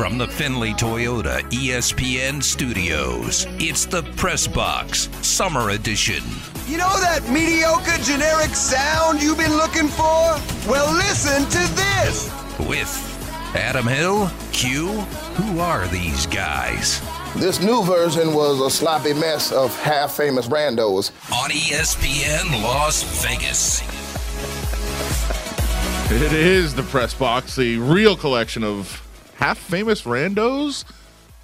From the Findlay Toyota ESPN studios, it's the Press Box Summer Edition. You know that mediocre generic sound you've been looking for? Well, listen to this. With Adam Hill, Q, who are these guys? This new version was a sloppy mess of half famous randos. On ESPN Las Vegas. It is the press box, the real collection of half famous randos.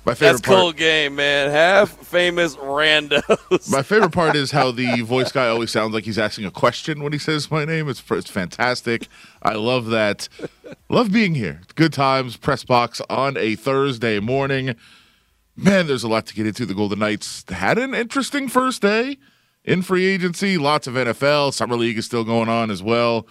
My favorite That's part. cool game, man. Half famous randos. My favorite part is how the voice guy always sounds like he's asking a question when he says my name. It's it's fantastic. I love that. Love being here. Good times. Press box on a Thursday morning. Man, there's a lot to get into. The Golden Knights had an interesting first day in free agency. Lots of NFL. Summer League is still going on as well.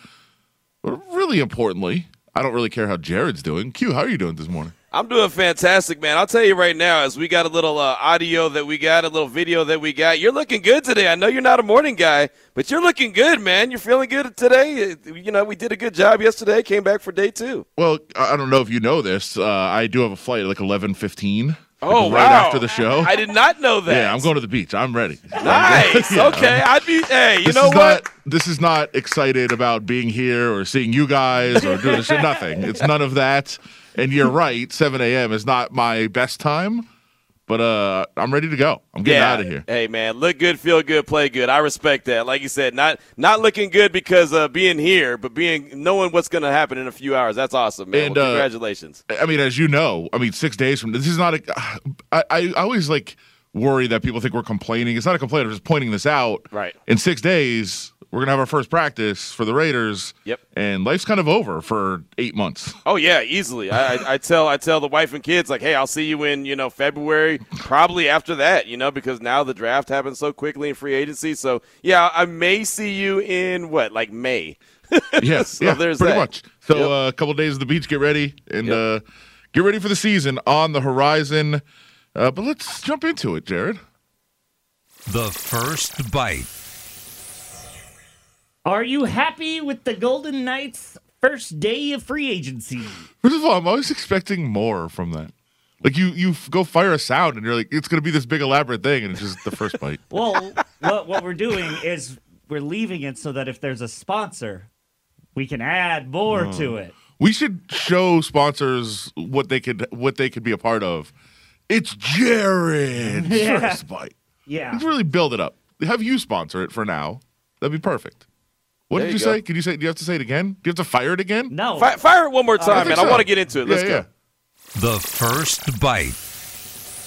But really importantly, I don't really care how Jared's doing. Q, how are you doing this morning? I'm doing fantastic, man. I'll tell you right now, as we got a little uh, audio that we got, a little video that we got, you're looking good today. I know you're not a morning guy, but you're looking good, man. You're feeling good today. You know, we did a good job yesterday. Came back for day two. Well, I don't know if you know this. Uh, I do have a flight at like 11:15 Oh, like right wow. after the show. I did not know that. Yeah, I'm going to the beach. I'm ready. Nice. yeah. Okay. I'd be, hey, you this know what? Not, this is not excited about being here or seeing you guys or doing this, nothing. It's none of that. And you're right, 7 a.m. is not my best time but uh, I'm ready to go. I'm getting yeah. out of here. Hey man, look good, feel good, play good. I respect that. Like you said, not not looking good because of being here, but being knowing what's going to happen in a few hours. That's awesome, man. And, Well, uh, congratulations. I mean, as you know, I mean, six days from this is not a. I, I always like worry that people think we're complaining. It's not a complaint. I'm just pointing this out. Right. In six days, we're gonna have our first practice for the Raiders. Yep. And life's kind of over for eight months. Oh yeah, easily. I, I, I tell I tell the wife and kids like, hey, I'll see you in you know February, probably after that, you know, because now the draft happens so quickly in free agency. So yeah, I may see you in what like May. Yes. So yeah. there's pretty that. much. So Yep. uh, a couple days of the beach. Get ready and Yep. uh, get ready for the season on the horizon. Uh, but let's jump into it, Jared. The first bite. Are you happy with the Golden Knights' first day of free agency? First of all, I'm always expecting more from that. Like you, you f- go fire a sound, and you're like, it's going to be this big elaborate thing, and it's just the first bite. Well, what, what we're doing is we're leaving it so that if there's a sponsor, we can add more to hmm. it. We should show sponsors what they could, what they could be a part of. It's Jared's Yeah. first bite. Yeah. Let's really build it up. Have you sponsor it for now? That'd be perfect. What There did you you say? Can you say? Do you have to say it again? Do you have to fire it again? No. Fi- fire it one more time, think man. I want to get into it. Let's yeah, go. yeah. The first bite.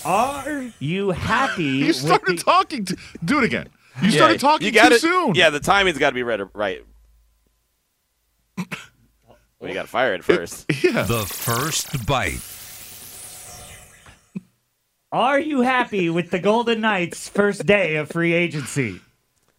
Are you happy You with started the- talking. To, do it again. You Yeah, started talking you got too soon. Yeah, the timing's got to be right. Right. well, you got to fire it first. Yeah. The first bite. Are you happy with the Golden Knights' first day of free agency?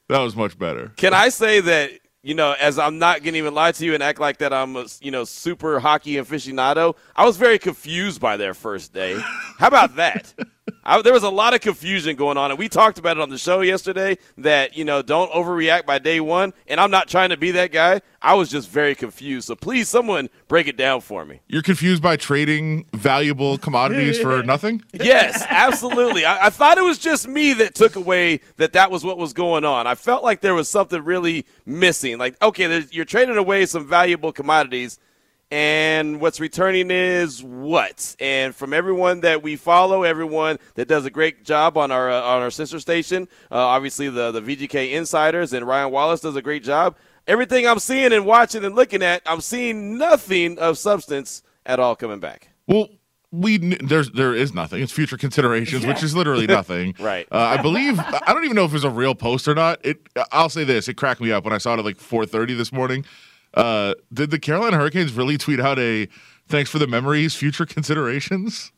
That was much better. Can I say that you know, as I'm not going to even lie to you and act like that I'm a you know super hockey aficionado. I was very confused by their first day. How about that? I, there was a lot of confusion going on, and we talked about it on the show yesterday. That you know, don't overreact by day one. And I'm not trying to be that guy. I was just very confused. So please, someone break it down for me. You're confused by trading valuable commodities for nothing? Yes, absolutely. I, I thought it was just me that took away that that was what was going on. I felt like there was something really missing. Like, okay, you're trading away some valuable commodities, and what's returning is what? And from everyone that we follow, everyone that does a great job on our uh, on our sister station, uh, obviously the the VGK Insiders and Ryan Wallace does a great job. Everything I'm seeing and watching and looking at, I'm seeing nothing of substance at all coming back. Well, we there's there is nothing. It's future considerations, which is literally nothing. Right. Uh, I believe I don't even know if it was a real post or not. It. I'll say this: it cracked me up when I saw it at like 4:30 this morning. Uh, did the Carolina Hurricanes really tweet out a "Thanks for the memories, future considerations"?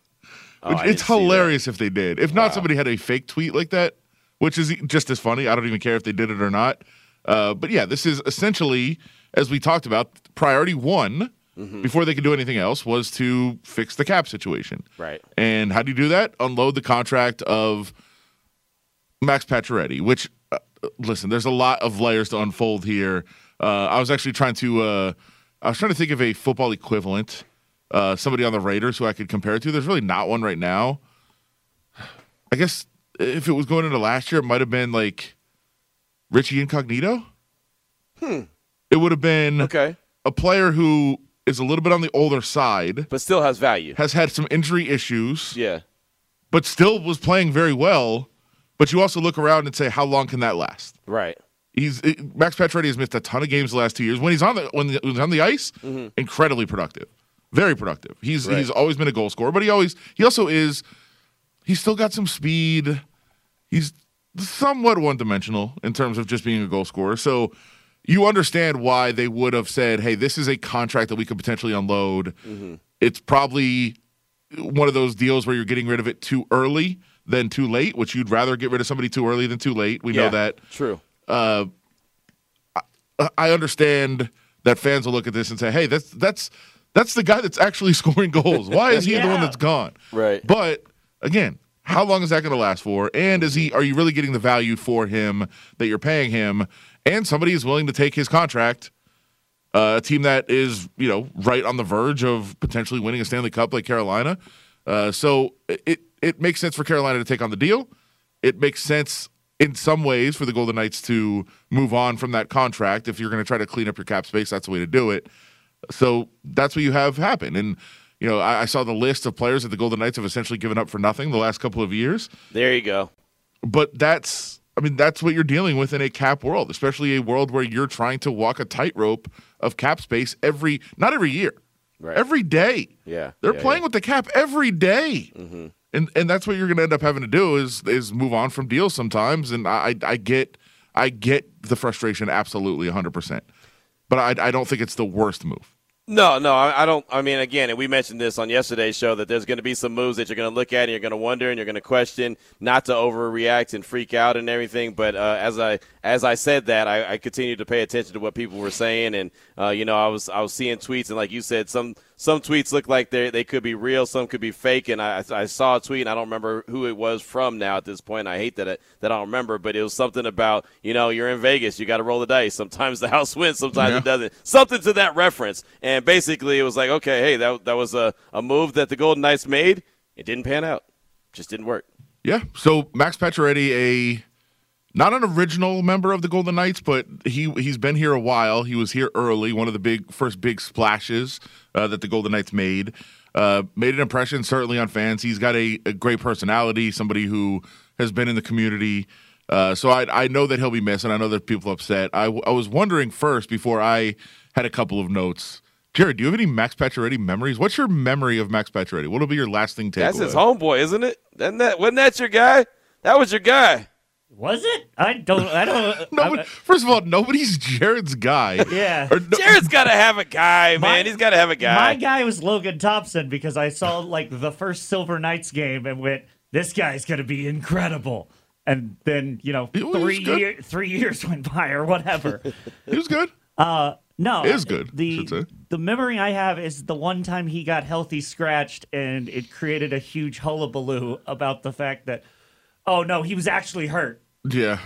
Oh, Which, I didn't it's hilarious if they did. If not, somebody had a fake tweet like that, which is just as funny. I don't even care if they did it or not. Uh, but yeah, this is essentially, as we talked about, priority one Mm-hmm. before they could do anything else was to fix the cap situation. Right. And how do you do that? Unload the contract of Max Pacioretty, which, uh, listen, there's a lot of layers to unfold here. Uh, I was actually trying to, uh, I was trying to think of a football equivalent uh, somebody on the Raiders who I could compare it to. There's really not one right now. I guess if it was going into last year, it might have been like Richie Incognito. Hmm. It would have been Okay. a player who is a little bit on the older side, But still has value. has had some injury issues, Yeah. but still was playing very well. But you also look around and say, how long can that last? Right. He's it, Max Pacioretty has missed a ton of games the last two years. When he's on the when, he's on the ice, mm-hmm. incredibly productive, very productive. He's Right. he's always been a goal scorer, but he always he also is. He's still got some speed. He's somewhat one dimensional in terms of just being a goal scorer. So you understand why they would have said, "Hey, this is a contract that we could potentially unload." Mm-hmm. It's probably one of those deals where you're getting rid of it too early than too late, which you'd rather get rid of somebody too early than too late. We Yeah. know that. True. I understand that fans will look at this and say, "Hey, that's that's that's the guy that's actually scoring goals. Why is he the one that's gone?" Right. But again, how long is that going to last for? And is he? Are you really getting the value for him that you're paying him? And somebody is willing to take his contract. Uh, a team that is, you know, right on the verge of potentially winning a Stanley Cup like Carolina. Uh, so it it makes sense for Carolina to take on the deal. It makes sense in some ways for the Golden Knights to move on from that contract. If you're going to try to clean up your cap space, that's the way to do it. So that's what you have happen. And you know, I, I saw the list of players that the Golden Knights have essentially given up for nothing the last couple of years. There you go. But that's, I mean, that's what you're dealing with in a cap world, especially a world where you're trying to walk a tightrope of cap space every, not every year, Right. every day. Yeah, they're yeah, playing yeah. with the cap every day. Mm-hmm. And and that's what you're going to end up having to do is is move on from deals sometimes. And I I get I get the frustration absolutely 100, percent but I I don't think it's the worst move. No, no, I, I don't. I mean, again, and we mentioned this on yesterday's show that there's going to be some moves that you're going to look at and you're going to wonder and you're going to question, not to overreact and freak out and everything. But uh, as I as I said that, I, I continued to pay attention to what people were saying, and uh, you know, I was I was seeing tweets, and like you said, some some tweets look like they they could be real, some could be fake, and I I saw a tweet, and I don't remember who it was from now at this point. I hate that it, that I don't remember, but it was something about you know you're in Vegas, you got to roll the dice. Sometimes the house wins, sometimes Yeah. it doesn't. Something to that reference, and basically it was like, okay, hey, that that was a a move that the Golden Knights made. It didn't pan out, just didn't work. Yeah. So Max Pacioretty, a not an original member of the Golden Knights, but he he's been here a while. He was here early, one of the big first big splashes uh, that the Golden Knights made. Uh, made an impression certainly on fans. He's got a, a great personality, somebody who has been in the community. Uh, so I, I know that he'll be missed, and I know that people are upset. I, w- I was wondering first before I had a couple of notes. Jared, do you have any Max Pacioretty memories? What's your memory of Max Pacioretty? What will be your lasting takeaway? That's his homeboy, isn't it? Isn't that wasn't that your guy? That was your guy. Was it? I don't. I don't. No, I- first of all, nobody's Jared's guy. Yeah. No- Jared's got to have a guy, man. My- He's got to have a guy. My guy was Logan Thompson because I saw like the first Silver Knights game and went, "This guy's gonna be incredible." And then you know, He was three year, three years went by or whatever. he was good. Uh, no, Is good, I The should say. the memory I have is the one time he got healthy scratched, and it created a huge hullabaloo about the fact that, oh no, he was actually hurt. Yeah.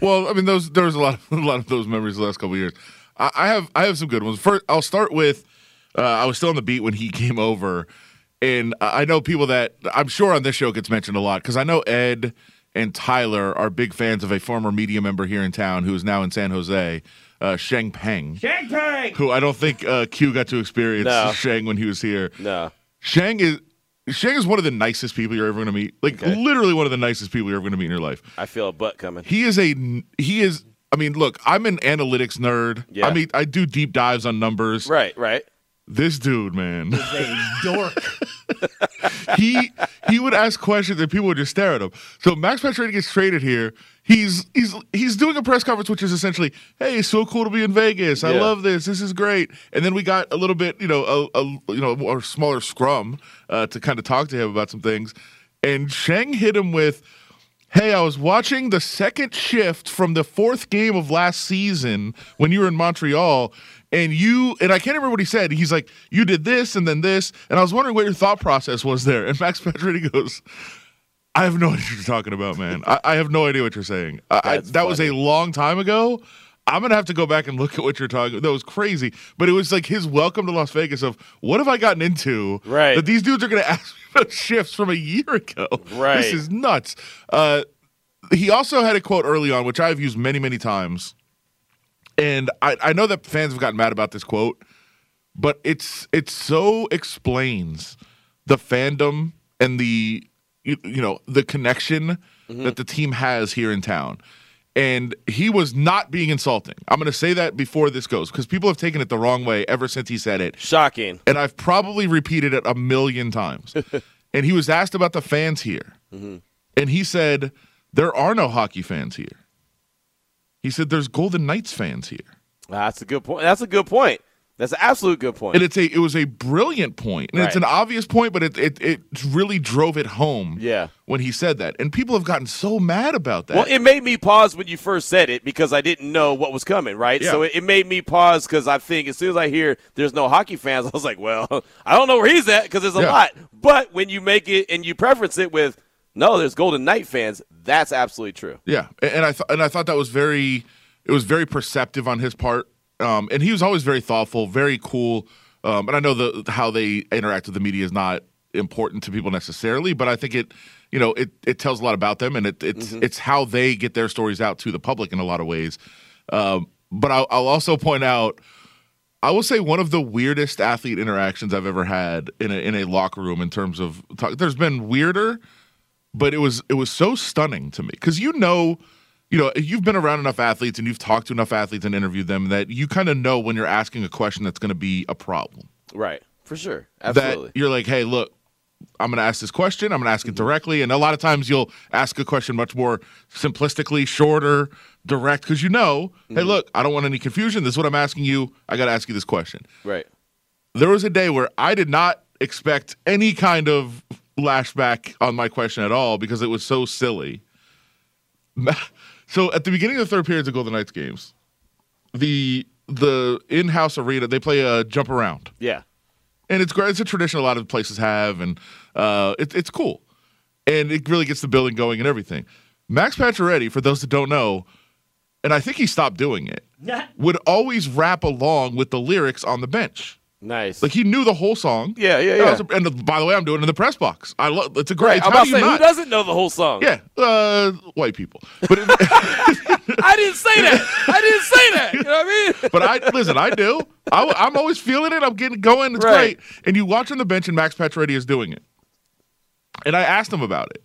Well, I mean, those there was a lot of a lot of those memories the last couple of years. I, I have I have some good ones. First, I'll start with uh, I was still on the beat when he came over, and I I know people that I'm sure on this show gets mentioned a lot because I know Ed and Tyler are big fans of a former media member here in town who is now in San Jose, uh, Sheng Peng, Shang Peng! who I don't think uh, Q got to experience No. Sheng when he was here. no. Shang is Shang is one of the nicest people you're ever going to meet. Like Okay. literally one of the nicest people you're ever going to meet in your life. I feel a butt coming. He is a he is. I mean, look, I'm an analytics nerd. Yeah. I mean, I do deep dives on numbers. Right, right. This dude, man, A dork. he he would ask questions and people would just stare at him. So Max Pacioretty gets traded here. He's he's he's doing a press conference, which is essentially, "Hey, it's so cool to be in Vegas. I Yeah. love this. This is great." And then we got a little bit, you know, a, a you know, more smaller scrum uh, to kind of talk to him about some things. And Sheng hit him with, "Hey, I was watching the second shift from the fourth game of last season when you were in Montreal." And you and I can't remember what he said. He's like, "You did this and then this," and I was wondering what your thought process was there. And Max Pacioretty goes, I have no idea what you're talking about, man. I, I have no idea what you're saying. I, I, that was a long time ago. I'm gonna have to go back and look at what you're talking. That was crazy, but it was like his welcome to Las Vegas of what have I gotten into? Right. That these dudes are gonna ask me about shifts from a year ago. Right. This is nuts. Uh, he also had a quote early on, which I've used many, many times, and I, I know that fans have gotten mad about this quote, but it's it so explains the fandom and the you, you know the connection mm-hmm. that the team has here in town. And he was not being insulting. I'm going to say that before this goes because people have taken it the wrong way ever since he said it Shocking. and I've probably repeated it a million times. and he was asked about the fans here. Mm-hmm. And he said, There are no hockey fans here. He said, There's Golden Knights fans here. That's a good point. That's a good point. That's an absolute good point. And it's a it was a brilliant point. And it's an obvious point, but it, it it really drove it home Yeah. when he said that. And people have gotten so mad about that. Well, it made me pause when you first said it because I didn't know what was coming, right? Yeah. So it, it made me pause because I think as soon as I hear there's no hockey fans, I was like, well, I don't know where he's at because there's a Yeah. lot. But when you make it and you preference it with, no, there's Golden Knight fans, that's absolutely true. Yeah, and and I th- and I thought that was very it was very perceptive on his part, um, and he was always very thoughtful, very cool. Um, and I know the how they interact with the media is not important to people necessarily, but I think it you know it it tells a lot about them, and it, it's it's how they get their stories out to the public in a lot of ways. Um, but I'll, I'll also point out. I will say one of the weirdest athlete interactions I've ever had in a in a locker room in terms of talk. There's been weirder, but it was it was so stunning to me. Because you know you know you've been around enough athletes and you've talked to enough athletes and interviewed them that you kind of know when you're asking a question that's going to be a problem. Right. For sure. Absolutely. that you're like hey look i'm going to ask this question. I'm going to ask it mm-hmm. directly. And a lot of times you'll ask a question much more simplistically shorter direct because you know hey mm-hmm. look i don't want any confusion. This is what i'm asking you. I got to ask you this question. Right. there was a day where I did not expect any kind of lashback on my question at all because it was so silly. So at the beginning of the third period of the Golden Knights games, the the in-house arena they play a jump around, Yeah. and it's great. It's a tradition a lot of places have, and uh, it, it's cool, and it really gets the building going and everything. Max Pacioretty, for those that don't know, and I think he stopped doing it, would always rap along with the lyrics on the bench. Nice. Like he knew the whole song. Yeah, yeah, And, yeah. I was- and by the way, I'm doing it in the press box. I love. It's a great. right. I'm how about do to you say, who doesn't know the whole song? Yeah, uh, white people. But it, I didn't say that. I didn't say that. You know what I mean? but I listen. I do. I, am always feeling it. I'm getting going. It's Right. great. And you watch on the bench, and Max Pacioretty is doing it. And I asked him about it,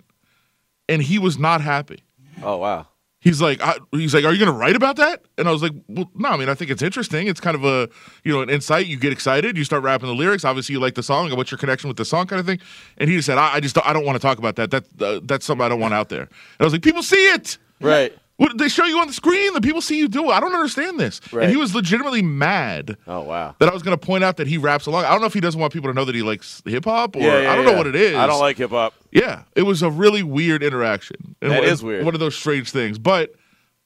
and he was not happy. Oh, wow. He's like, I, he's like, are you going to write about that? And I was like, well, no. I mean, I think it's interesting. It's kind of a, you know, an insight. You get excited. You start rapping the lyrics. Obviously, you like the song. What's your connection with the song, kind of thing? And he just said, I, I just, I don't want to talk about that. That, uh, that's something I don't want out there. And I was like, people see it. Right. What, they show you on the screen. The people see you do it. I don't understand this. Right. And he was legitimately mad Oh, wow. that I was going to point out that he raps along. I don't know if he doesn't want people to know that he likes hip hop or Yeah, yeah, I don't yeah. know what it is. I don't like hip hop. Yeah, it was a really weird interaction. That one- is weird. One of those strange things. But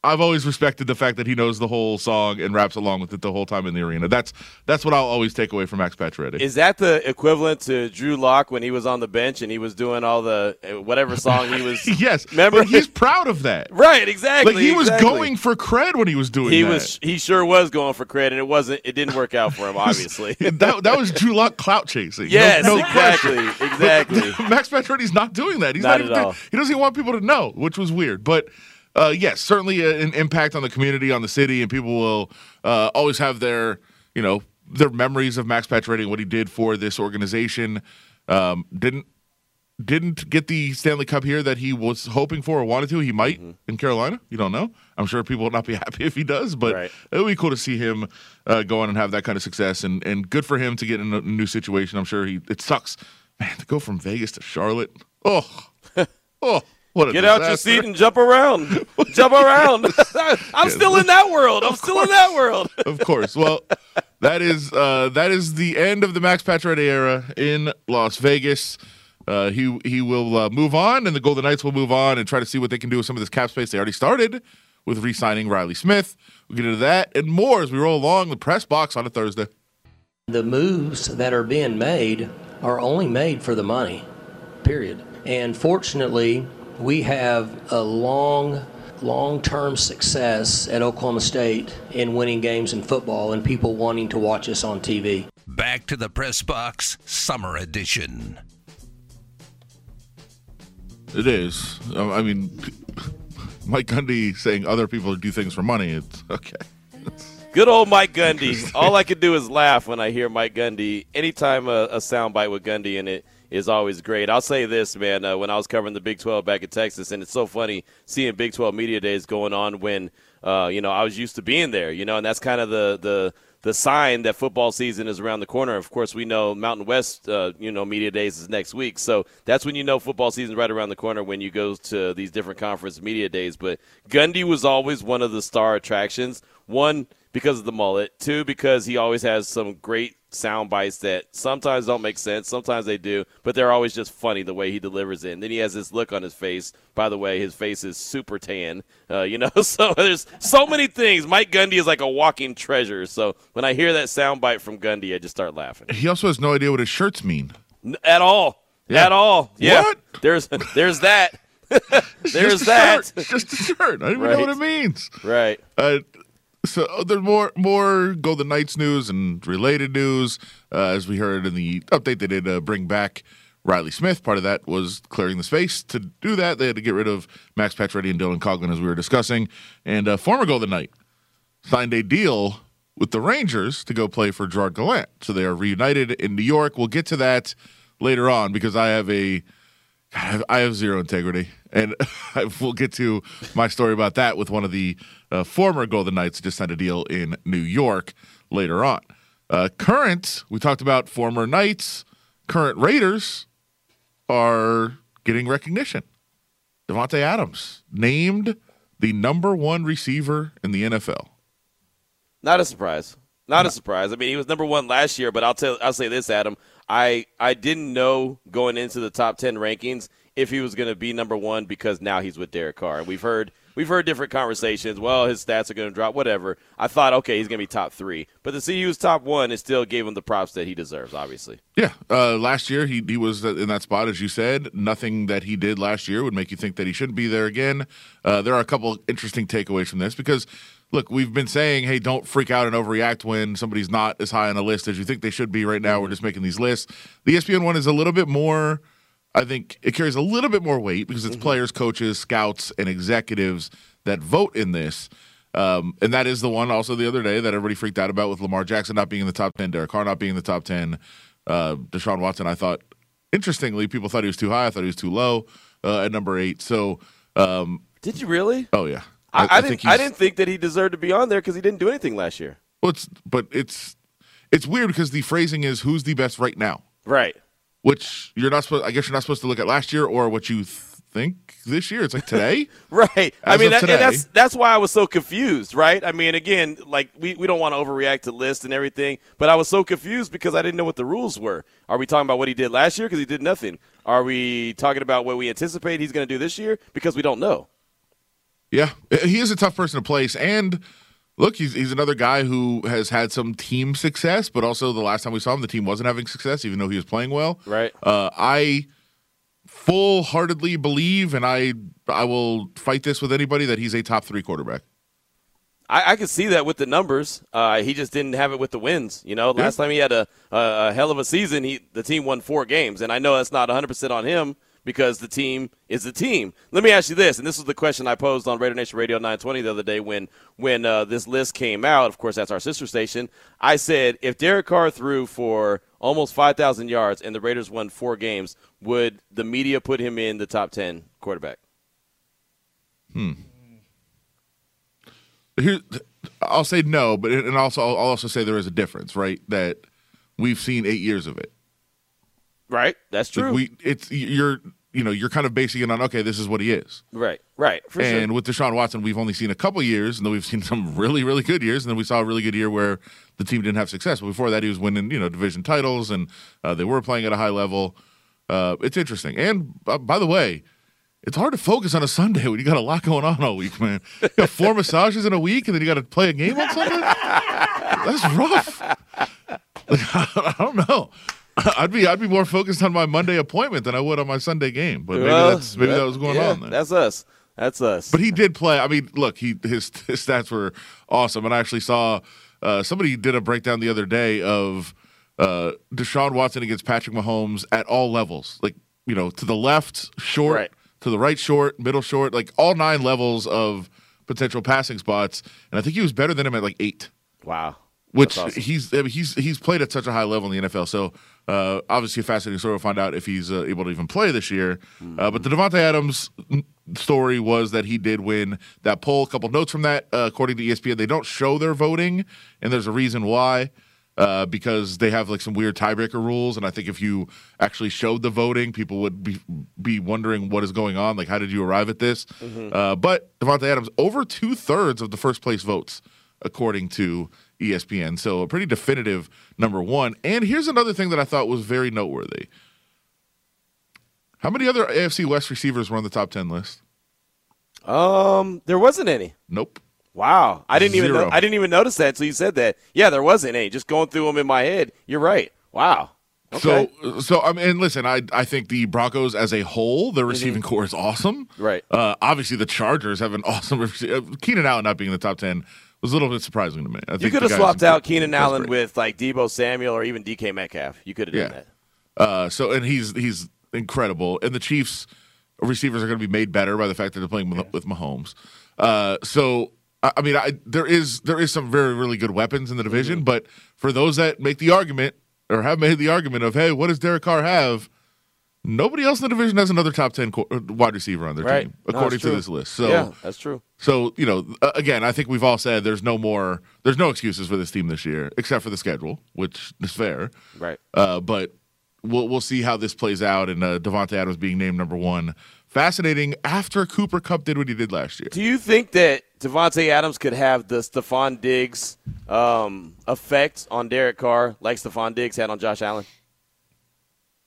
I've always respected the fact that he knows the whole song and raps along with it the whole time in the arena. That's that's what I'll always take away from Max Pacioretty. Is that the equivalent to Drew Lock when he was on the bench and he was doing all the uh, whatever song he was? yes, Remember? but he's proud of that. right, exactly. Like he was exactly. going for cred when he was doing He that. was. He sure was going for credit. and It wasn't. It didn't work out for him. Obviously. that, that was Drew Lock clout chasing. No- yes, no, exactly, question. exactly. Max Pacioretty's not doing that. He's Not not, at even all. He doesn't even want people to know, which was weird. But uh, yes, certainly an impact on the community, on the city, and people will uh, always have their, you know, their memories of Max Pacioretty and what he did for this organization. Um, didn't didn't get the Stanley Cup here that he was hoping for or wanted to. He might Mm-hmm. in Carolina. You don't know. I'm sure people will not be happy if he does, but Right. it would be cool to see him uh, go on and have that kind of success. And and good for him to get in a new situation. I'm sure he. It sucks, man, to go from Vegas to Charlotte. Oh, oh, what a Get out your seat and jump around. jump around. I'm still in that world. I'm still in that world. of course. Well, that is uh, that is the end of the Max Pacioretty era in Las Vegas. Uh, he he will uh, move on, and the Golden Knights will move on and try to see what they can do with some of this cap space. They already started with re-signing Reilly Smith. We'll get into that and more as we roll along the press box on a Thursday. The moves that are being made are only made for the money, period. And fortunately, we have a long long term success at Oklahoma State in winning games in football and people wanting to watch us on TV. Back to the press box, summer edition. It is. I mean, Mike Gundy saying other people do things for money. It's okay. Good old Mike Gundy. All I can do is laugh when I hear Mike Gundy. Anytime a, a soundbite with Gundy in it is always great. I'll say this, man. Uh, when I was covering the Big 12 back in Texas, and it's so funny seeing Big 12 media days going on when, uh, you know, I was used to being there, you know, and that's kind of the the the sign that football season is around the corner. Of course, we know Mountain West, uh, you know, media days is next week, so that's when you know football season right around the corner when you go to these different conference media days. But Gundy was always one of the star attractions. One because of the mullet. Two because he always has some great sound bites that sometimes don't make sense, sometimes they do, but they're always just funny the way he delivers it. And then he has this look on his face. By the way, his face is super tan, uh, you know. So there's so many things. Mike Gundy is like a walking treasure. So when I hear that sound bite from Gundy, I just start laughing. He also has no idea what his shirts mean. N- At all. Yeah. At all. Yeah. What? There's there's that. There's that. shirt. It's just a shirt. I don't even Right. know what it means. Right. Uh, so there's more more Golden Knights news and related news. Uh, as we heard in the update, they did uh, bring back Reilly Smith. Part of that was clearing the space. To do that, they had to get rid of Max Pacioretty and Dylan Coghlan, as we were discussing. And uh, former Golden Knight signed a deal with the Rangers to go play for Gerard Gallant. So they are reunited in New York. We'll get to that later on because I have a God, I have- zero integrity, and we'll get to my story about that with one of the uh, former Golden Knights who just signed a deal in New York later on. Uh, current, we talked about former Knights, current Raiders are getting recognition. Davante Adams named the number one receiver in the NFL. Not a surprise. Not a surprise. I mean, he was number one last year, but I'll tell I'll say this, Adam. I I didn't know going into the top ten rankings if he was going to be number one because now he's with Derek Carr, and we've heard we've heard different conversations. Well, his stats are going to drop, whatever. I thought, okay, he's going to be top three, but to see he was top one, it still gave him the props that he deserves. Obviously, Yeah, uh, last year he he was in that spot as you said. Nothing that he did last year would make you think that he shouldn't be there again. Uh, there are a couple interesting takeaways from this because look, we've been saying, hey, don't freak out and overreact when somebody's not as high on a list as you think they should be right now. We're just making these lists. The ESPN one is a little bit more. I think it carries a little bit more weight because it's players, coaches, scouts, and executives that vote in this. Um, and that is the one also the other day that everybody freaked out about with Lamar Jackson not being in the top 10, Derek Carr not being in the top 10. Uh, Deshaun Watson, I thought, interestingly, people thought he was too high. I thought he was too low uh, at number eight. So, um, did you really? oh, yeah. I, I, think didn't. I didn't think that he deserved to be on there because he didn't do anything last year. Well, it's, but it's it's weird because the phrasing is who's the best right now, Right. which you're not supposed. I guess you're not supposed to look at last year or what you th- think this year. It's like today. Right. I mean, that, and that's that's why I was so confused, right? I mean, again, like we, we don't want to overreact to lists and everything, but I was so confused because I didn't know what the rules were. Are we talking about what he did last year because he did nothing? Are we talking about what we anticipate he's going to do this year because we don't know? Yeah, he is a tough person to place. And look, he's he's another guy who has had some team success, but also the last time we saw him, the team wasn't having success, even though he was playing well. Right. Uh, I full heartedly believe, and I I will fight this with anybody that he's a top three quarterback. I, I could see that with the numbers. Uh, he just didn't have it with the wins. You know, last time he had a, a, a hell of a season, he the team won four games, and I know that's not 100 percent on him because the team is the team. Let me ask you this, and this was the question I posed on Raider Nation Radio 920 the other day when when uh, this list came out. Of course, that's our sister station. I said if Derek Carr threw for almost 5,000 yards and the Raiders won four games, would the media put him in the top 10 quarterback? Here, I'll say no, but and also I'll also say there is a difference, right? That we've seen eight years of it. Right. That's Like, true. we it's you're you know you're kind of basing it on okay, this is what he is. right. Right. For and sure. with Deshaun Watson, we've only seen a couple years, and then we've seen some really, really good years, and then we saw a really good year where the team didn't have success. But before that, he was winning, you know, division titles, and uh, they were playing at a high level. Uh, it's interesting. And uh, by the way, it's hard to focus on a Sunday when you got a lot going on all week, man. You got four massages in a week, and then you got to play a game on Sunday. That's rough. I don't know. I'd be I'd be more focused on my Monday appointment than I would on my Sunday game. But maybe Well, that's maybe that, was going yeah, on. There. That's us. That's us. But he did play. I mean, look, he his, his stats were awesome, and I actually saw uh, somebody did a breakdown the other day of uh, Deshaun Watson against Patrick Mahomes at all levels, like you know, to the left short, Right. to the right short, middle short, like all nine levels of potential passing spots, and I think he was better than him at like eight wow. which awesome. he's I mean, he's he's played at such a high level in the NFL. So uh, obviously a fascinating story. We'll find out if he's uh, able to even play this year. Uh, but the Davante Adams story was that he did win that poll. A couple notes from that, uh, according to ESPN, they don't show their voting, and there's a reason why. Uh, because they have like some weird tiebreaker rules, and I think if you actually showed the voting, people would be be wondering what is going on. Like, how did you arrive at this? Uh, but Davante Adams over two thirds of the first place votes according to ESPN. So a pretty definitive number one. And here's another thing that I thought was very noteworthy. How many other AFC West receivers were on the top 10 list? Um, there wasn't any. Nope. Wow, I didn't even know, I didn't even notice that until you said that. Yeah, there wasn't any. Just going through them in my head. You're right. Wow. Okay. So, so I mean, listen, I I think the Broncos as a whole, their receiving core is awesome. Mm-hmm. Right. Uh, obviously, the Chargers have an awesome. Keenan Allen not being in the top ten was a little bit surprising to me. I you could have swapped out. Keenan Allen with like Deebo Samuel or even DK Metcalf. You could have done Yeah. that. Uh, so and he's he's incredible, and the Chiefs receivers are going to be made better by the fact that they're playing with, with Mahomes. Uh, so I, I mean, I, there is there is some very really good weapons in the division, Mm-hmm. but for those that make the argument or have made the argument of hey, what does Derek Carr have? Nobody else in the division has another top ten uh, wide receiver on their Right. team, according it's to this list. So yeah, that's true. so you know, uh, again, I think we've all said there's no more, there's no excuses for this team this year, except for the schedule, which is fair. Right. Uh, but we'll we'll see how this plays out, and uh, Davante Adams being named number one, fascinating. After Cooper Kupp did what he did last year, Do you think that Davante Adams could have the Stefon Diggs um, effect on Derek Carr like Stefon Diggs had on Josh Allen?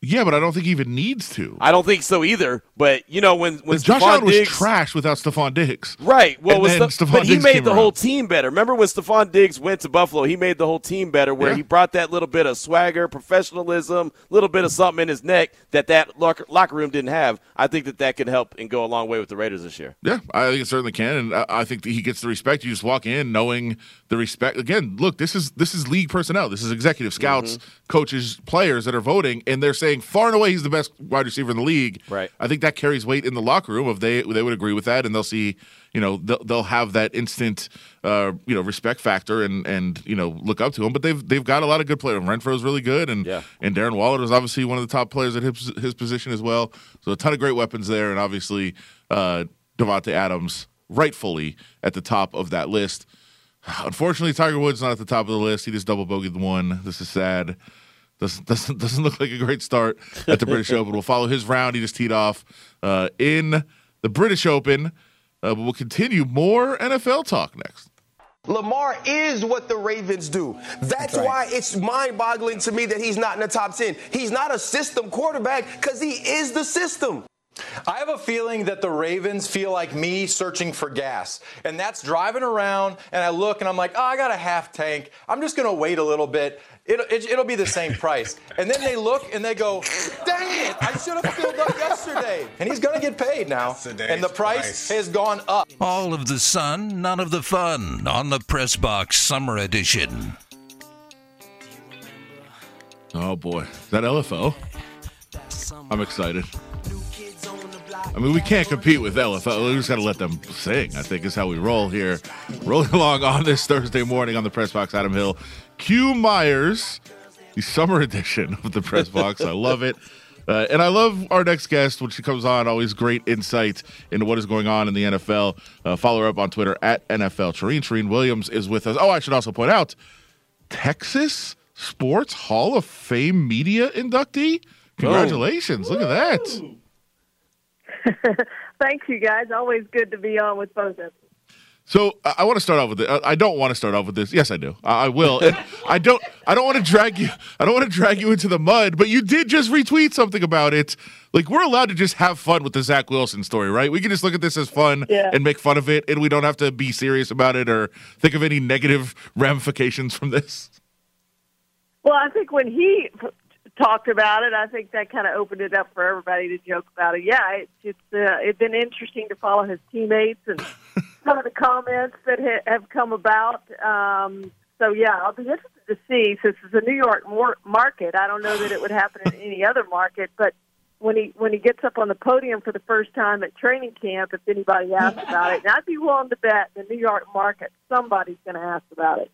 Yeah, but I don't think he even needs to. I don't think so either. But you know when when Josh Allen was Diggs, trash without Stefon Diggs. Right. Well, then Ste- Stefon but he made the whole team better. Remember when Stefon Diggs went to Buffalo? He made the whole team better, where Yeah. he brought that little bit of swagger, professionalism, little bit of something in his neck that that locker, locker room didn't have. I think that that could help and go a long way with the Raiders this year. Yeah, I think it certainly can, and I, I think that he gets the respect. You just walk in knowing the respect. Again, look, this is this is league personnel. This is executive scouts, Mm-hmm. coaches, players that are voting, and they're saying far and away he's the best wide receiver in the league. Right. I think that carries weight in the locker room. If they they would agree with that, and they'll see, you know, they'll, they'll have that instant, uh, you know, respect factor, and and you know, look up to him. But they've they've got a lot of good players. Renfrow's really good, and Yeah. and Darren Waller is obviously one of the top players at his, his position as well. So a ton of great weapons there, and obviously uh, Davante Adams rightfully at the top of that list. Unfortunately, Tiger Woods not at the top of the list. He just double bogeyed one. This is sad. Doesn't doesn't doesn't look like a great start at the British Open. We'll follow his round. He just teed off uh, in the British Open. Uh, but we'll continue more NFL talk next. Lamar is what the Ravens do. That's why it's mind boggling to me that he's not in the top 10. He's not a system quarterback because he is the system. I have a feeling that the Ravens feel like me searching for gas. And that's driving around, and I look and I'm like, oh, I got a half tank. I'm just going to wait a little bit. It'll, it, it'll be the same price. And then they look and they go, dang it, I should have filled up yesterday. And he's going to get paid now. And the price has gone up. All of the sun, none of the fun on the Press Box Summer Edition. Oh boy, that LFO? I'm excited. I mean, we can't compete with LFO. We just got to let them sing. I think is how we roll here. Rolling along on this Thursday morning on the Press Box. Adam Hill, Q Myers, the summer edition of the Press Box. I love it. Uh, and I love our next guest when she comes on. Always great insight into what is going on in the NFL. Uh, follow her up on Twitter at NFL. Charean Charean Williams is with us. Oh, I should also point out Texas Sports Hall of Fame media inductee. Congratulations! Look at that. Thank you guys. Always good to be on with both of them. So I, I want to start off with it. I, I don't want to start off with this. Yes, I do. I, I will. And I don't. I don't want to drag you. I don't want to drag you into the mud. But you did just retweet something about it. Like we're allowed to just have fun with the Zach Wilson story, right? We can just look at this as fun Yeah. and make fun of it, and we don't have to be serious about it or think of any negative ramifications from this. Well, I think when he talked about it. I think that kind of opened it up for everybody to joke about it. Yeah, it's it's uh, it's been interesting to follow his teammates and some of the comments that ha- have come about. Um, so yeah, I'll be interested to see. Since it's a New York mor- market, I don't know that it would happen in any other market, but when he when he gets up on the podium for the first time at training camp, if anybody asks about it, and I'd be willing to bet the New York market somebody's going to ask about it.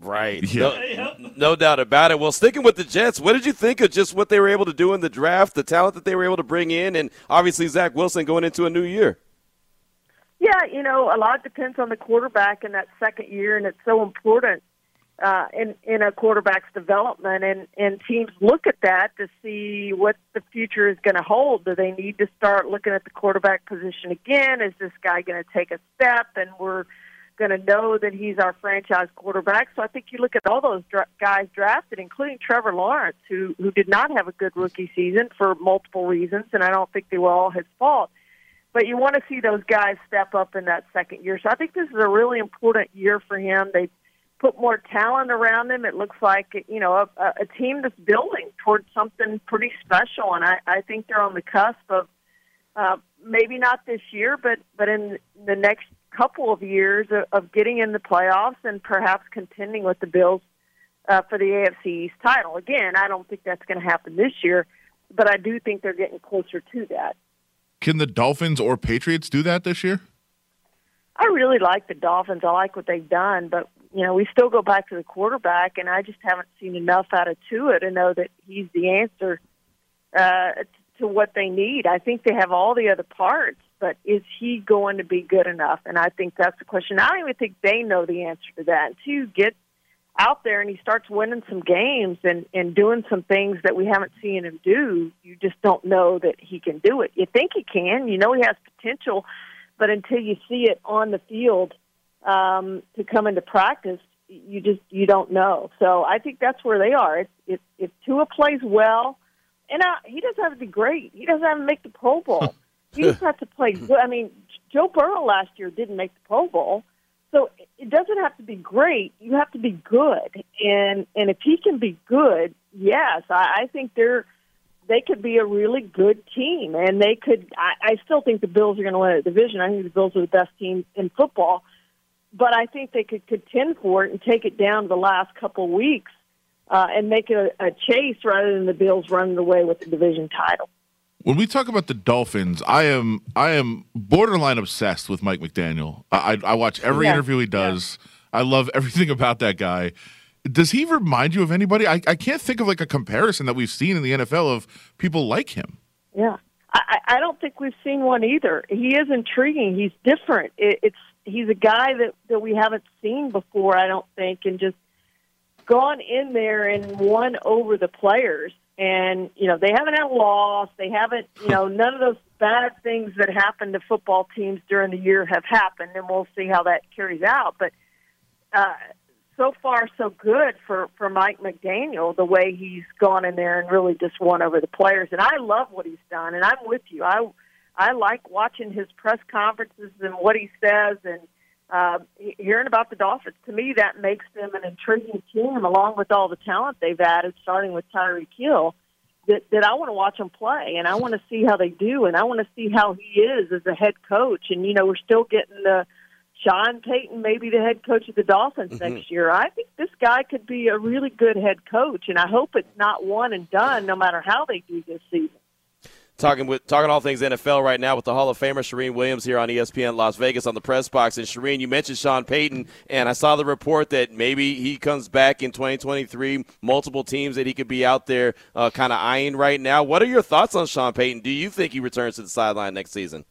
Right. Yeah. No, no doubt about it. Well, sticking with the Jets, what did you think of just what they were able to do in the draft, the talent that they were able to bring in, and obviously Zach Wilson going into a new year? Yeah, you know, a lot depends on the quarterback in that second year, and it's so important uh, in in a quarterback's development. And and teams look at that to see what the future is going to hold. Do they need to start looking at the quarterback position again? Is this guy going to take a step, and we're going to know that he's our franchise quarterback? So I think you look at all those dra- guys drafted, including Trevor Lawrence, who who did not have a good rookie season for multiple reasons, and I don't think they were all his fault but you want to see those guys step up in that second year. So I think this is a really important year for him. They put more talent around him. It looks like you know a, a team that's building towards something pretty special, and I, I think they're on the cusp of uh, maybe not this year, but but in the next couple of years of, of getting in the playoffs and perhaps contending with the Bills uh, for the AFC East title. Again, I don't think that's going to happen this year, but I do think they're getting closer to that. Can the Dolphins or Patriots do that this year? I really like the Dolphins. I like what they've done, but you know, we still go back to the quarterback, and I just haven't seen enough out of Tua to know that he's the answer uh, to what they need. I think they have all the other parts, but is he going to be good enough? And I think that's the question. I don't even think they know the answer to that. You get out there and he starts winning some games and and doing some things that we haven't seen him do, you just don't know that he can do it. You think he can, you know he has potential, but until you see it on the field um, to come into practice, you just you don't know. So I think that's where they are. If if, if Tua plays well, and uh, he doesn't have to be great, he doesn't have to make the Pro Bowl. he just has to play good. I mean, Joe Burrow last year didn't make the Pro Bowl. So it doesn't have to be great. You have to be good, and and if he can be good, yes, I, I think they're they could be a really good team, and they could. I, I still think the Bills are going to win the division. I think the Bills are the best team in football, but I think they could contend for it and take it down the last couple weeks uh, and make it a, a chase rather than the Bills running away with the division title. When we talk about the Dolphins, I am I am borderline obsessed with Mike McDaniel. I, I watch every Yeah. interview he does. I love everything about that guy. Does he remind you of anybody? I, I can't think of like a comparison that we've seen in the NFL of people like him. Yeah, I, I I don't think we've seen one either. He is intriguing. He's different. It, it's he's a guy that that we haven't seen before. I don't think, and just gone in there and won over the players. And you know they haven't had a loss. They haven't, you know, none of those bad things that happen to football teams during the year have happened, and we'll see how that carries out. But uh, so far, so good for for Mike McDaniel. The way he's gone in there and really just won over the players, and I love what he's done. And I'm with you. I I like watching his press conferences and what he says, and uh, hearing about the Dolphins. To me, that makes them an intriguing team, along with all the talent they've added, starting with Tyreek Hill. That, that I want to watch them play, and I want to see how they do, and I want to see how he is as a head coach. And you know, we're still getting the Sean Payton, maybe the head coach of the Dolphins next year. I think this guy could be a really good head coach, and I hope it's not one and done, no matter how they do this season. Talking with talking all things NFL right now with the Hall of Famer Charean Williams here on ESPN Las Vegas on the press box. And Charean, you mentioned Sean Payton, and I saw the report that maybe he comes back in 2023. Multiple teams that he could be out there uh, kind of eyeing right now. What are your thoughts on Sean Payton? Do you think he returns to the sideline next season?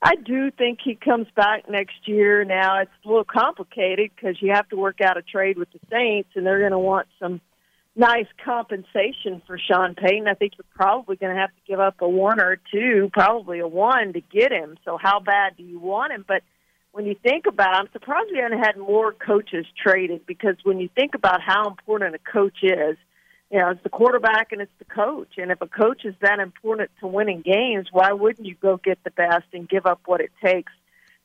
I do think he comes back next year. Now it's a little complicated because you have to work out a trade with the Saints, and they're going to want some nice compensation for Sean Payton. I think you're probably going to have to give up a one or two, probably a one to get him. So how bad do you want him? But when you think about, it, I'm surprised we haven't had more coaches traded because when you think about how important a coach is, you know, it's the quarterback and it's the coach. And if a coach is that important to winning games, why wouldn't you go get the best and give up what it takes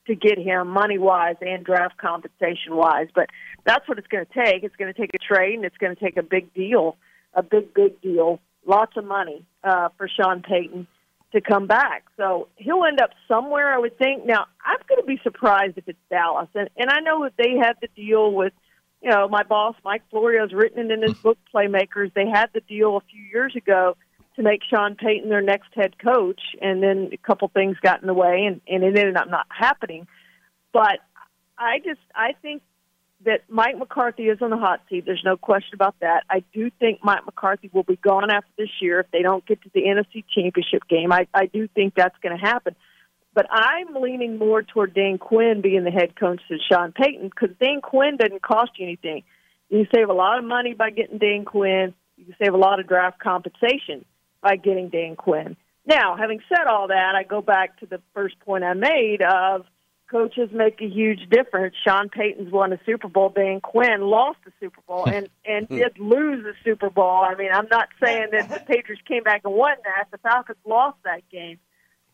to get him money wise and draft compensation wise? But that's what it's going to take. It's going to take a trade and it's going to take a big deal a big, big deal, lots of money uh, for Sean Payton to come back. So he'll end up somewhere, I would think. Now, I'm going to be surprised if it's Dallas. And, and I know that they had the deal with, you know, my boss, Mike Florio's written it in his book, Playmakers. They had the deal a few years ago to make Sean Payton their next head coach. And then a couple things got in the way, and, and it ended up not happening. But I just, I think that Mike McCarthy is on the hot seat. There's no question about that. I do think Mike McCarthy will be gone after this year if they don't get to the NFC Championship game. I, I do think that's going to happen. But I'm leaning more toward Dan Quinn being the head coach than Sean Payton because Dan Quinn doesn't cost you anything. You save a lot of money by getting Dan Quinn. You save a lot of draft compensation by getting Dan Quinn. Now, having said all that, I go back to the first point I made of – coaches make a huge difference. Sean Payton's won a Super Bowl. Dan Quinn lost the Super Bowl and and did lose the Super Bowl. I mean, I'm not saying that the Patriots came back and won that. The Falcons lost that game.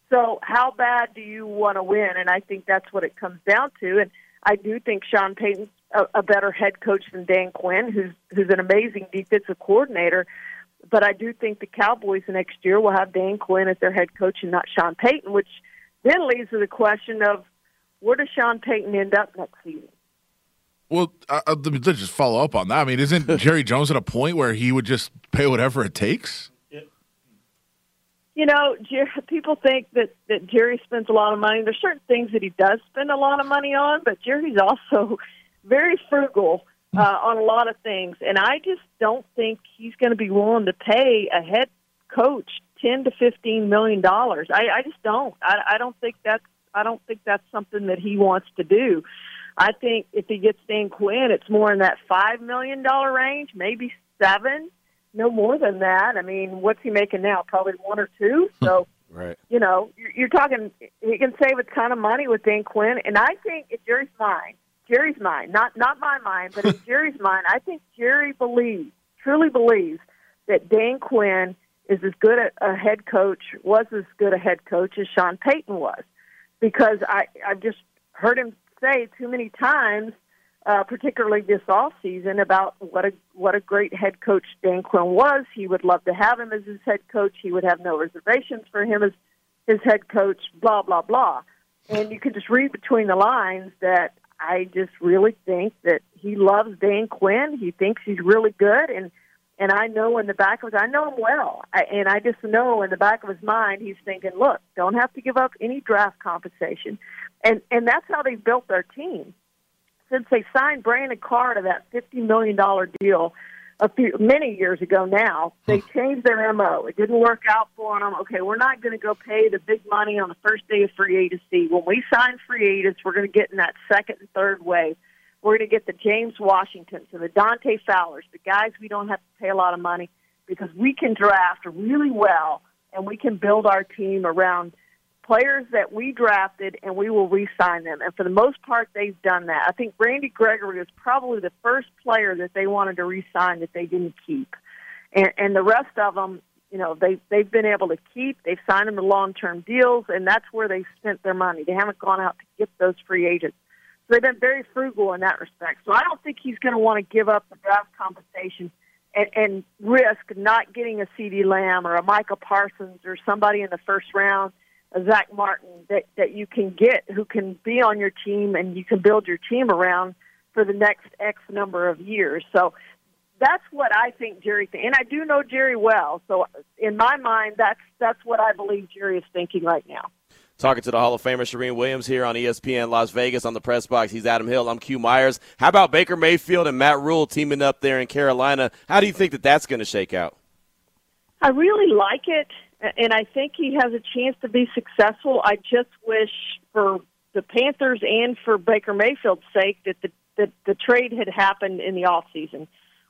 So how bad do you want to win? And I think that's what it comes down to. And I do think Sean Payton's a, a better head coach than Dan Quinn, who's who's an amazing defensive coordinator. But I do think the Cowboys next year will have Dan Quinn as their head coach and not Sean Payton, which then leads to the question of where does Sean Payton end up next season? Well, uh, let me let's just follow up on that. I mean, isn't Jerry Jones at a point where he would just pay whatever it takes? You know, Jer- people think that that Jerry spends a lot of money. There's certain things that he does spend a lot of money on, but Jerry's also very frugal uh, on a lot of things, and I just don't think he's going to be willing to pay a head coach ten to fifteen million dollars. I, I just don't. I, I don't think that's. I don't think that's something that he wants to do. I think if he gets Dan Quinn, it's more in that five million dollar range, maybe seven, no more than that. I mean, what's he making now? Probably one or two. So Right. you know, you're, you're talking. He can save a ton of money with Dan Quinn, and I think if Jerry's mind, Jerry's mind, not not my mind, but in Jerry's mind, I think Jerry believes, truly believes, that Dan Quinn is as good a, a head coach, was as good a head coach as Sean Payton was, because I I've just heard him say too many times, uh, particularly this off season, about what a what a great head coach Dan Quinn was. He would love to have him as his head coach. He would have no reservations for him as his head coach. Blah blah blah, and you can just read between the lines that I just really think that he loves Dan Quinn. He thinks he's really good, and and I know in the back of his, I know him well, I, and I just know in the back of his mind he's thinking, look, don't have to give up any draft compensation, and and that's how they built their team. Since they signed Brandon Carr to that fifty million dollar deal a few many years ago, now they hmm. changed their mo. It didn't work out for them. Okay, we're not going to go pay the big money on the first day of free agency. When we sign free agents, we're going to get in that second and third wave. We're going to get the James Washingtons and the Dante Fowlers, the guys we don't have to pay a lot of money because we can draft really well and we can build our team around players that we drafted and we will re-sign them. And for the most part, they've done that. I think Randy Gregory was probably the first player that they wanted to re-sign that they didn't keep. And, and the rest of them, you know, they, they've been able to keep. They've signed them to long-term deals, and that's where they spent their money. They haven't gone out to get those free agents. So they've been very frugal in that respect. So I don't think he's going to want to give up the draft compensation and, and risk not getting a CeeDee Lamb or a Michael Parsons or somebody in the first round, a Zack Martin that that you can get who can be on your team and you can build your team around for the next X number of years. So that's what I think Jerry thinks, and I do know Jerry well. So in my mind, that's that's what I believe Jerry is thinking right now. Talking to the Hall of Famer Charean Williams here on ESPN Las Vegas on the press box. He's Adam Hill. I'm Q Myers. How about Baker Mayfield and Matt Rhule teaming up there in Carolina? How do you think that that's going to shake out? I really like it, and I think he has a chance to be successful. I just wish for the Panthers and for Baker Mayfield's sake that the that the trade had happened in the off season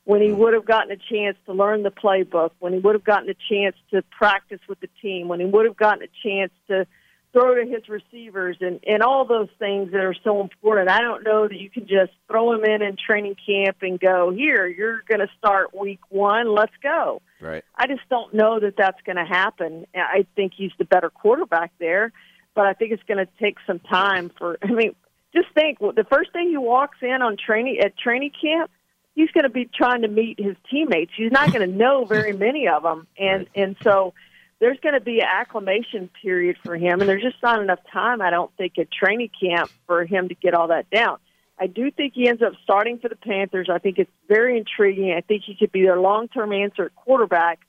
when he hmm. would have gotten a chance to learn the playbook, when he would have gotten a chance to practice with the team, when he would have gotten a chance to throw to his receivers and, and all those things that are so important. I don't know that you can just throw him in in training camp and go, here, you're going to start week one, let's go. Right. I just don't know that that's going to happen. I think he's the better quarterback there, but I think it's going to take some time for. I mean, just think the first day he walks in on training at training camp, he's going to be trying to meet his teammates. He's not going to know very many of them, and and so there's going to be an acclimation period for him, and there's just not enough time, I don't think, at training camp for him to get all that down. I do think he ends up starting for the Panthers. I think it's very intriguing. I think he could be their long-term answer at quarterback,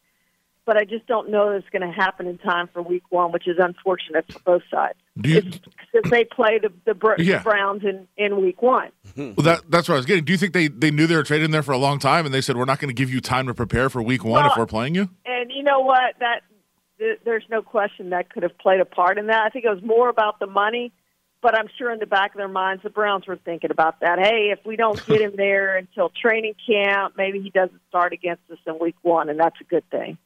but I just don't know that it's going to happen in time for Week One, which is unfortunate for both sides. Do you, Since they play the, the Br- Yeah. Browns in, in Week One. Mm-hmm. well, that, that's what I was getting. Do you think they, they knew they were trading there for a long time and they said, we're not going to give you time to prepare for week one if we're playing you? And you know what? That th- there's no question that could have played a part in that. I think it was more about the money, but I'm sure in the back of their minds, the Browns were thinking about that. Hey, if we don't get him there until training camp, maybe he doesn't start against us in week one, and that's a good thing.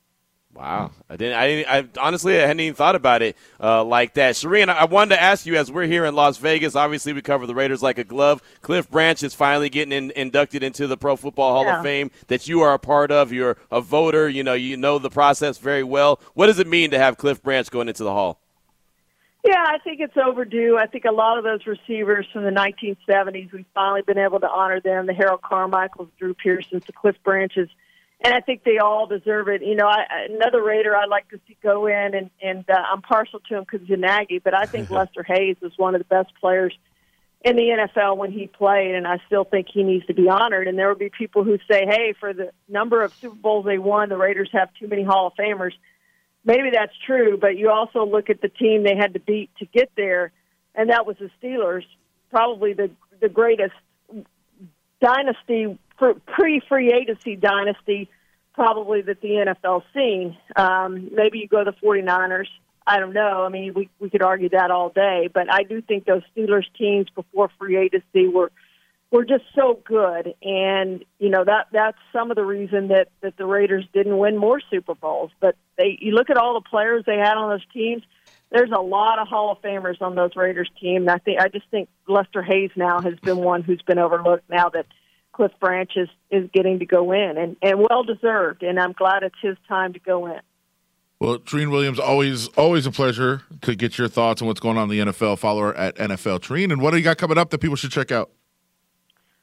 Wow, I didn't. I, didn't, I honestly I hadn't even thought about it uh, like that. Charean, I wanted to ask you as we're here in Las Vegas. Obviously, we cover the Raiders like a glove. Cliff Branch is finally getting in, inducted into the Pro Football Hall Yeah. of Fame that you are a part of. You're a voter. You know, you know the process very well. What does it mean to have Cliff Branch going into the Hall? Yeah, I think it's overdue. I think a lot of those receivers from the 1970s, we've finally been able to honor them. The Harold Carmichaels, Drew Pearsons, the Cliff Branches, and I think they all deserve it. You know, I, another Raider I'd like to see go in, and and uh, I'm partial to him because he's an Aggie, but I think Lester Hayes was one of the best players in the NFL when he played, and I still think he needs to be honored. And there will be people who say, "Hey, for the number of Super Bowls they won, the Raiders have too many Hall of Famers." Maybe that's true, but you also look at the team they had to beat to get there, and that was the Steelers, probably the the greatest dynasty pre free agency dynasty probably that the NFL's seen. Um, maybe you go to the 49ers. I don't know. I mean, we we could argue that all day, but I do think those Steelers teams before free agency were were just so good, and you know that that's some of the reason that that the Raiders didn't win more Super Bowls. But they, you look at all the players they had on those teams. There's a lot of Hall of Famers on those Raiders team. And I think I just think Lester Hayes now has been one who's been overlooked now that Cliff Branch is, is getting to go in and, and well deserved. And I'm glad it's his time to go in. Well, Charean Williams, always always a pleasure to get your thoughts on what's going on in the NFL. Follow her at NFL Charean. And what do you got coming up that people should check out?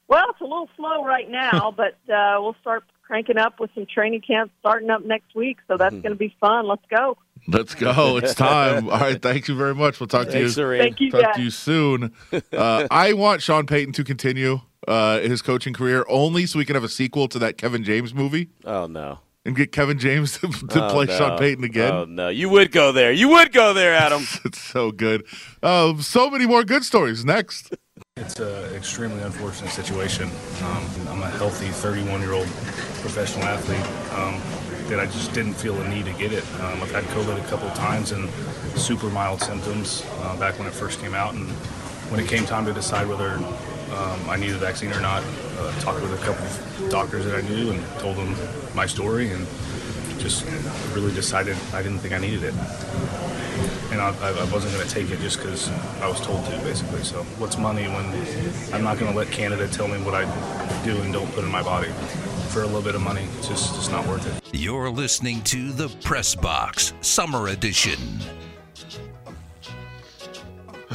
Well, it's a little slow right now, but uh, we'll start cranking up with some training camps starting up next week. So that's going to be fun. Let's go. Let's go. It's time. All right. Thank you very much. We'll talk to you. Charean. Thank you, Talk guys. to you soon. Uh, I want Sean Payton to continue uh, his coaching career only so we can have a sequel to that Kevin James movie Oh no. and get Kevin James to, to Oh, play no. Sean Payton again. Oh no, you would go there. You would go there, Adam. It's so good. Uh, so many more good stories next. It's an extremely unfortunate situation. Um, I'm a healthy 31 year old professional athlete um, that I just didn't feel the need to get it. Um, I've had COVID a couple of times and super mild symptoms uh, back when it first came out. And when it came time to decide whether um, I needed a vaccine or not, uh, talked with a couple of doctors that I knew and told them my story and just really decided I didn't think I needed it and I, I wasn't going to take it just because I was told to, basically. So, what's money when I'm not going to let Canada tell me what I do and don't put in my body for a little bit of money? It's just, just not worth it. You're listening to the Press Box Summer Edition.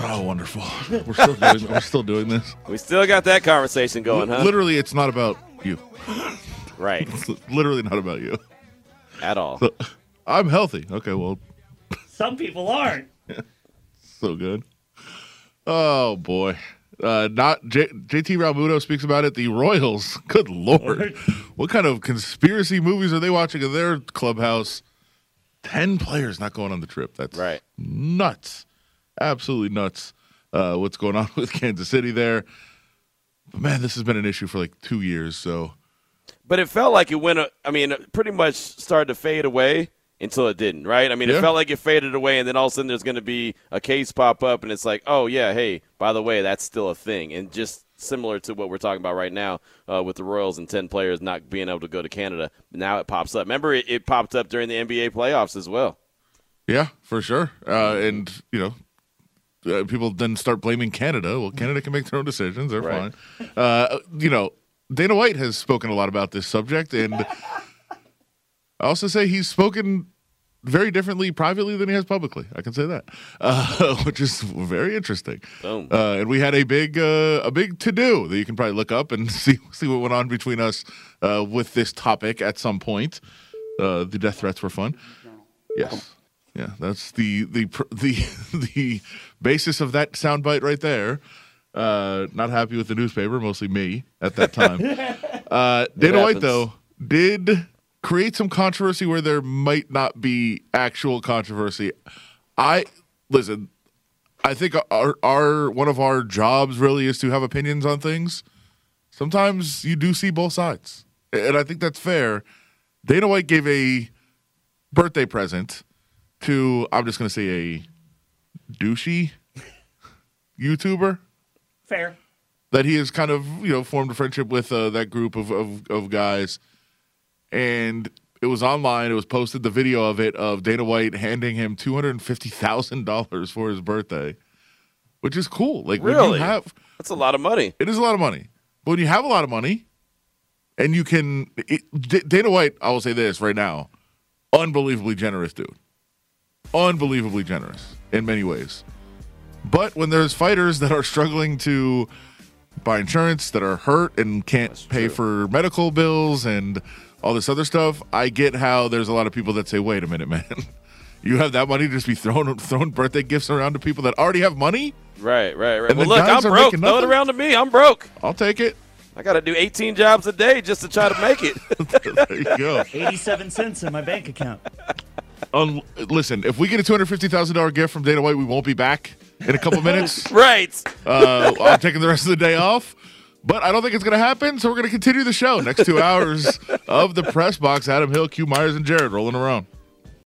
Oh, wonderful. We're still doing, we're still doing this. We still got that conversation going, huh? Literally, it's not about you. Right. It's literally not about you. At all. So, I'm healthy. Okay, well, Some people aren't. so good. Oh boy. Uh, not J- JT Realmuto speaks about it. The Royals. Good lord, what kind of conspiracy movies are they watching in their clubhouse? Ten players not going on the trip. That's Right. Nuts. Absolutely nuts. Uh, what's going on with Kansas City there? But man, this has been an issue for like two years. So But it felt like it went. uh, I mean, pretty much started to fade away until it didn't. Right? I mean, Yeah. it felt like it faded away, and then all of a sudden there's going to be a case pop up, and it's like, oh yeah, hey, by the way, that's still a thing, and just similar to what we're talking about right now uh, with the Royals and ten players not being able to go to Canada. Now it pops up. Remember, it, it popped up during the NBA playoffs as well. yeah, for sure. Uh, and you know. Uh, people then start blaming Canada. Well, Canada can make their own decisions. They're Right. fine. Uh, you know, Dana White has spoken a lot about this subject, and I also say he's spoken very differently privately than he has publicly. I can say that, uh, which is very interesting. Boom. Uh, and we had a big uh, a big to do that you can probably look up and see see what went on between us uh, with this topic at some point. Uh, the death threats were fun. Yes. Yeah, that's the the the the basis of that soundbite right there. Uh, not happy with the newspaper, mostly me at that time. uh, Dana White though did create some controversy where there might not be actual controversy. I listen. I think our our one of our jobs really is to have opinions on things. Sometimes you do see both sides, and I think that's fair. Dana White gave a birthday present to I'm just going to say a douchey YouTuber Fair. that he has kind of you know formed a friendship with uh, that group of, of of guys, and it was online. It was posted the video of it of Dana White handing him two hundred and fifty thousand dollars for his birthday, which is cool. Like when Really? you have That's a lot of money. it is a lot of money, but when you have a lot of money, and you can it, D- Dana White, I will say this right now, unbelievably generous dude, unbelievably generous in many ways. But when there's fighters that are struggling to buy insurance, that are hurt and can't pay for medical bills and all this other stuff, I get how there's a lot of people that say, "Wait a minute, man, you have that money to just be throwing throwing birthday gifts around to people that already have money? Right, right, right. And well, the look, guys I'm are broke. Throw it nothing? around to me. I'm broke. I'll take it." I got to do 18 jobs a day just to try to make it. there you go. 87 cents in my bank account. Um, listen, if we get a two hundred fifty thousand dollar gift from Dana White, we won't be back in a couple minutes. right. Uh, I'm taking the rest of the day off, but I don't think it's going to happen. So we're going to continue the show next two hours of the press box. Adam Hill, Q Myers, and Jared rolling around.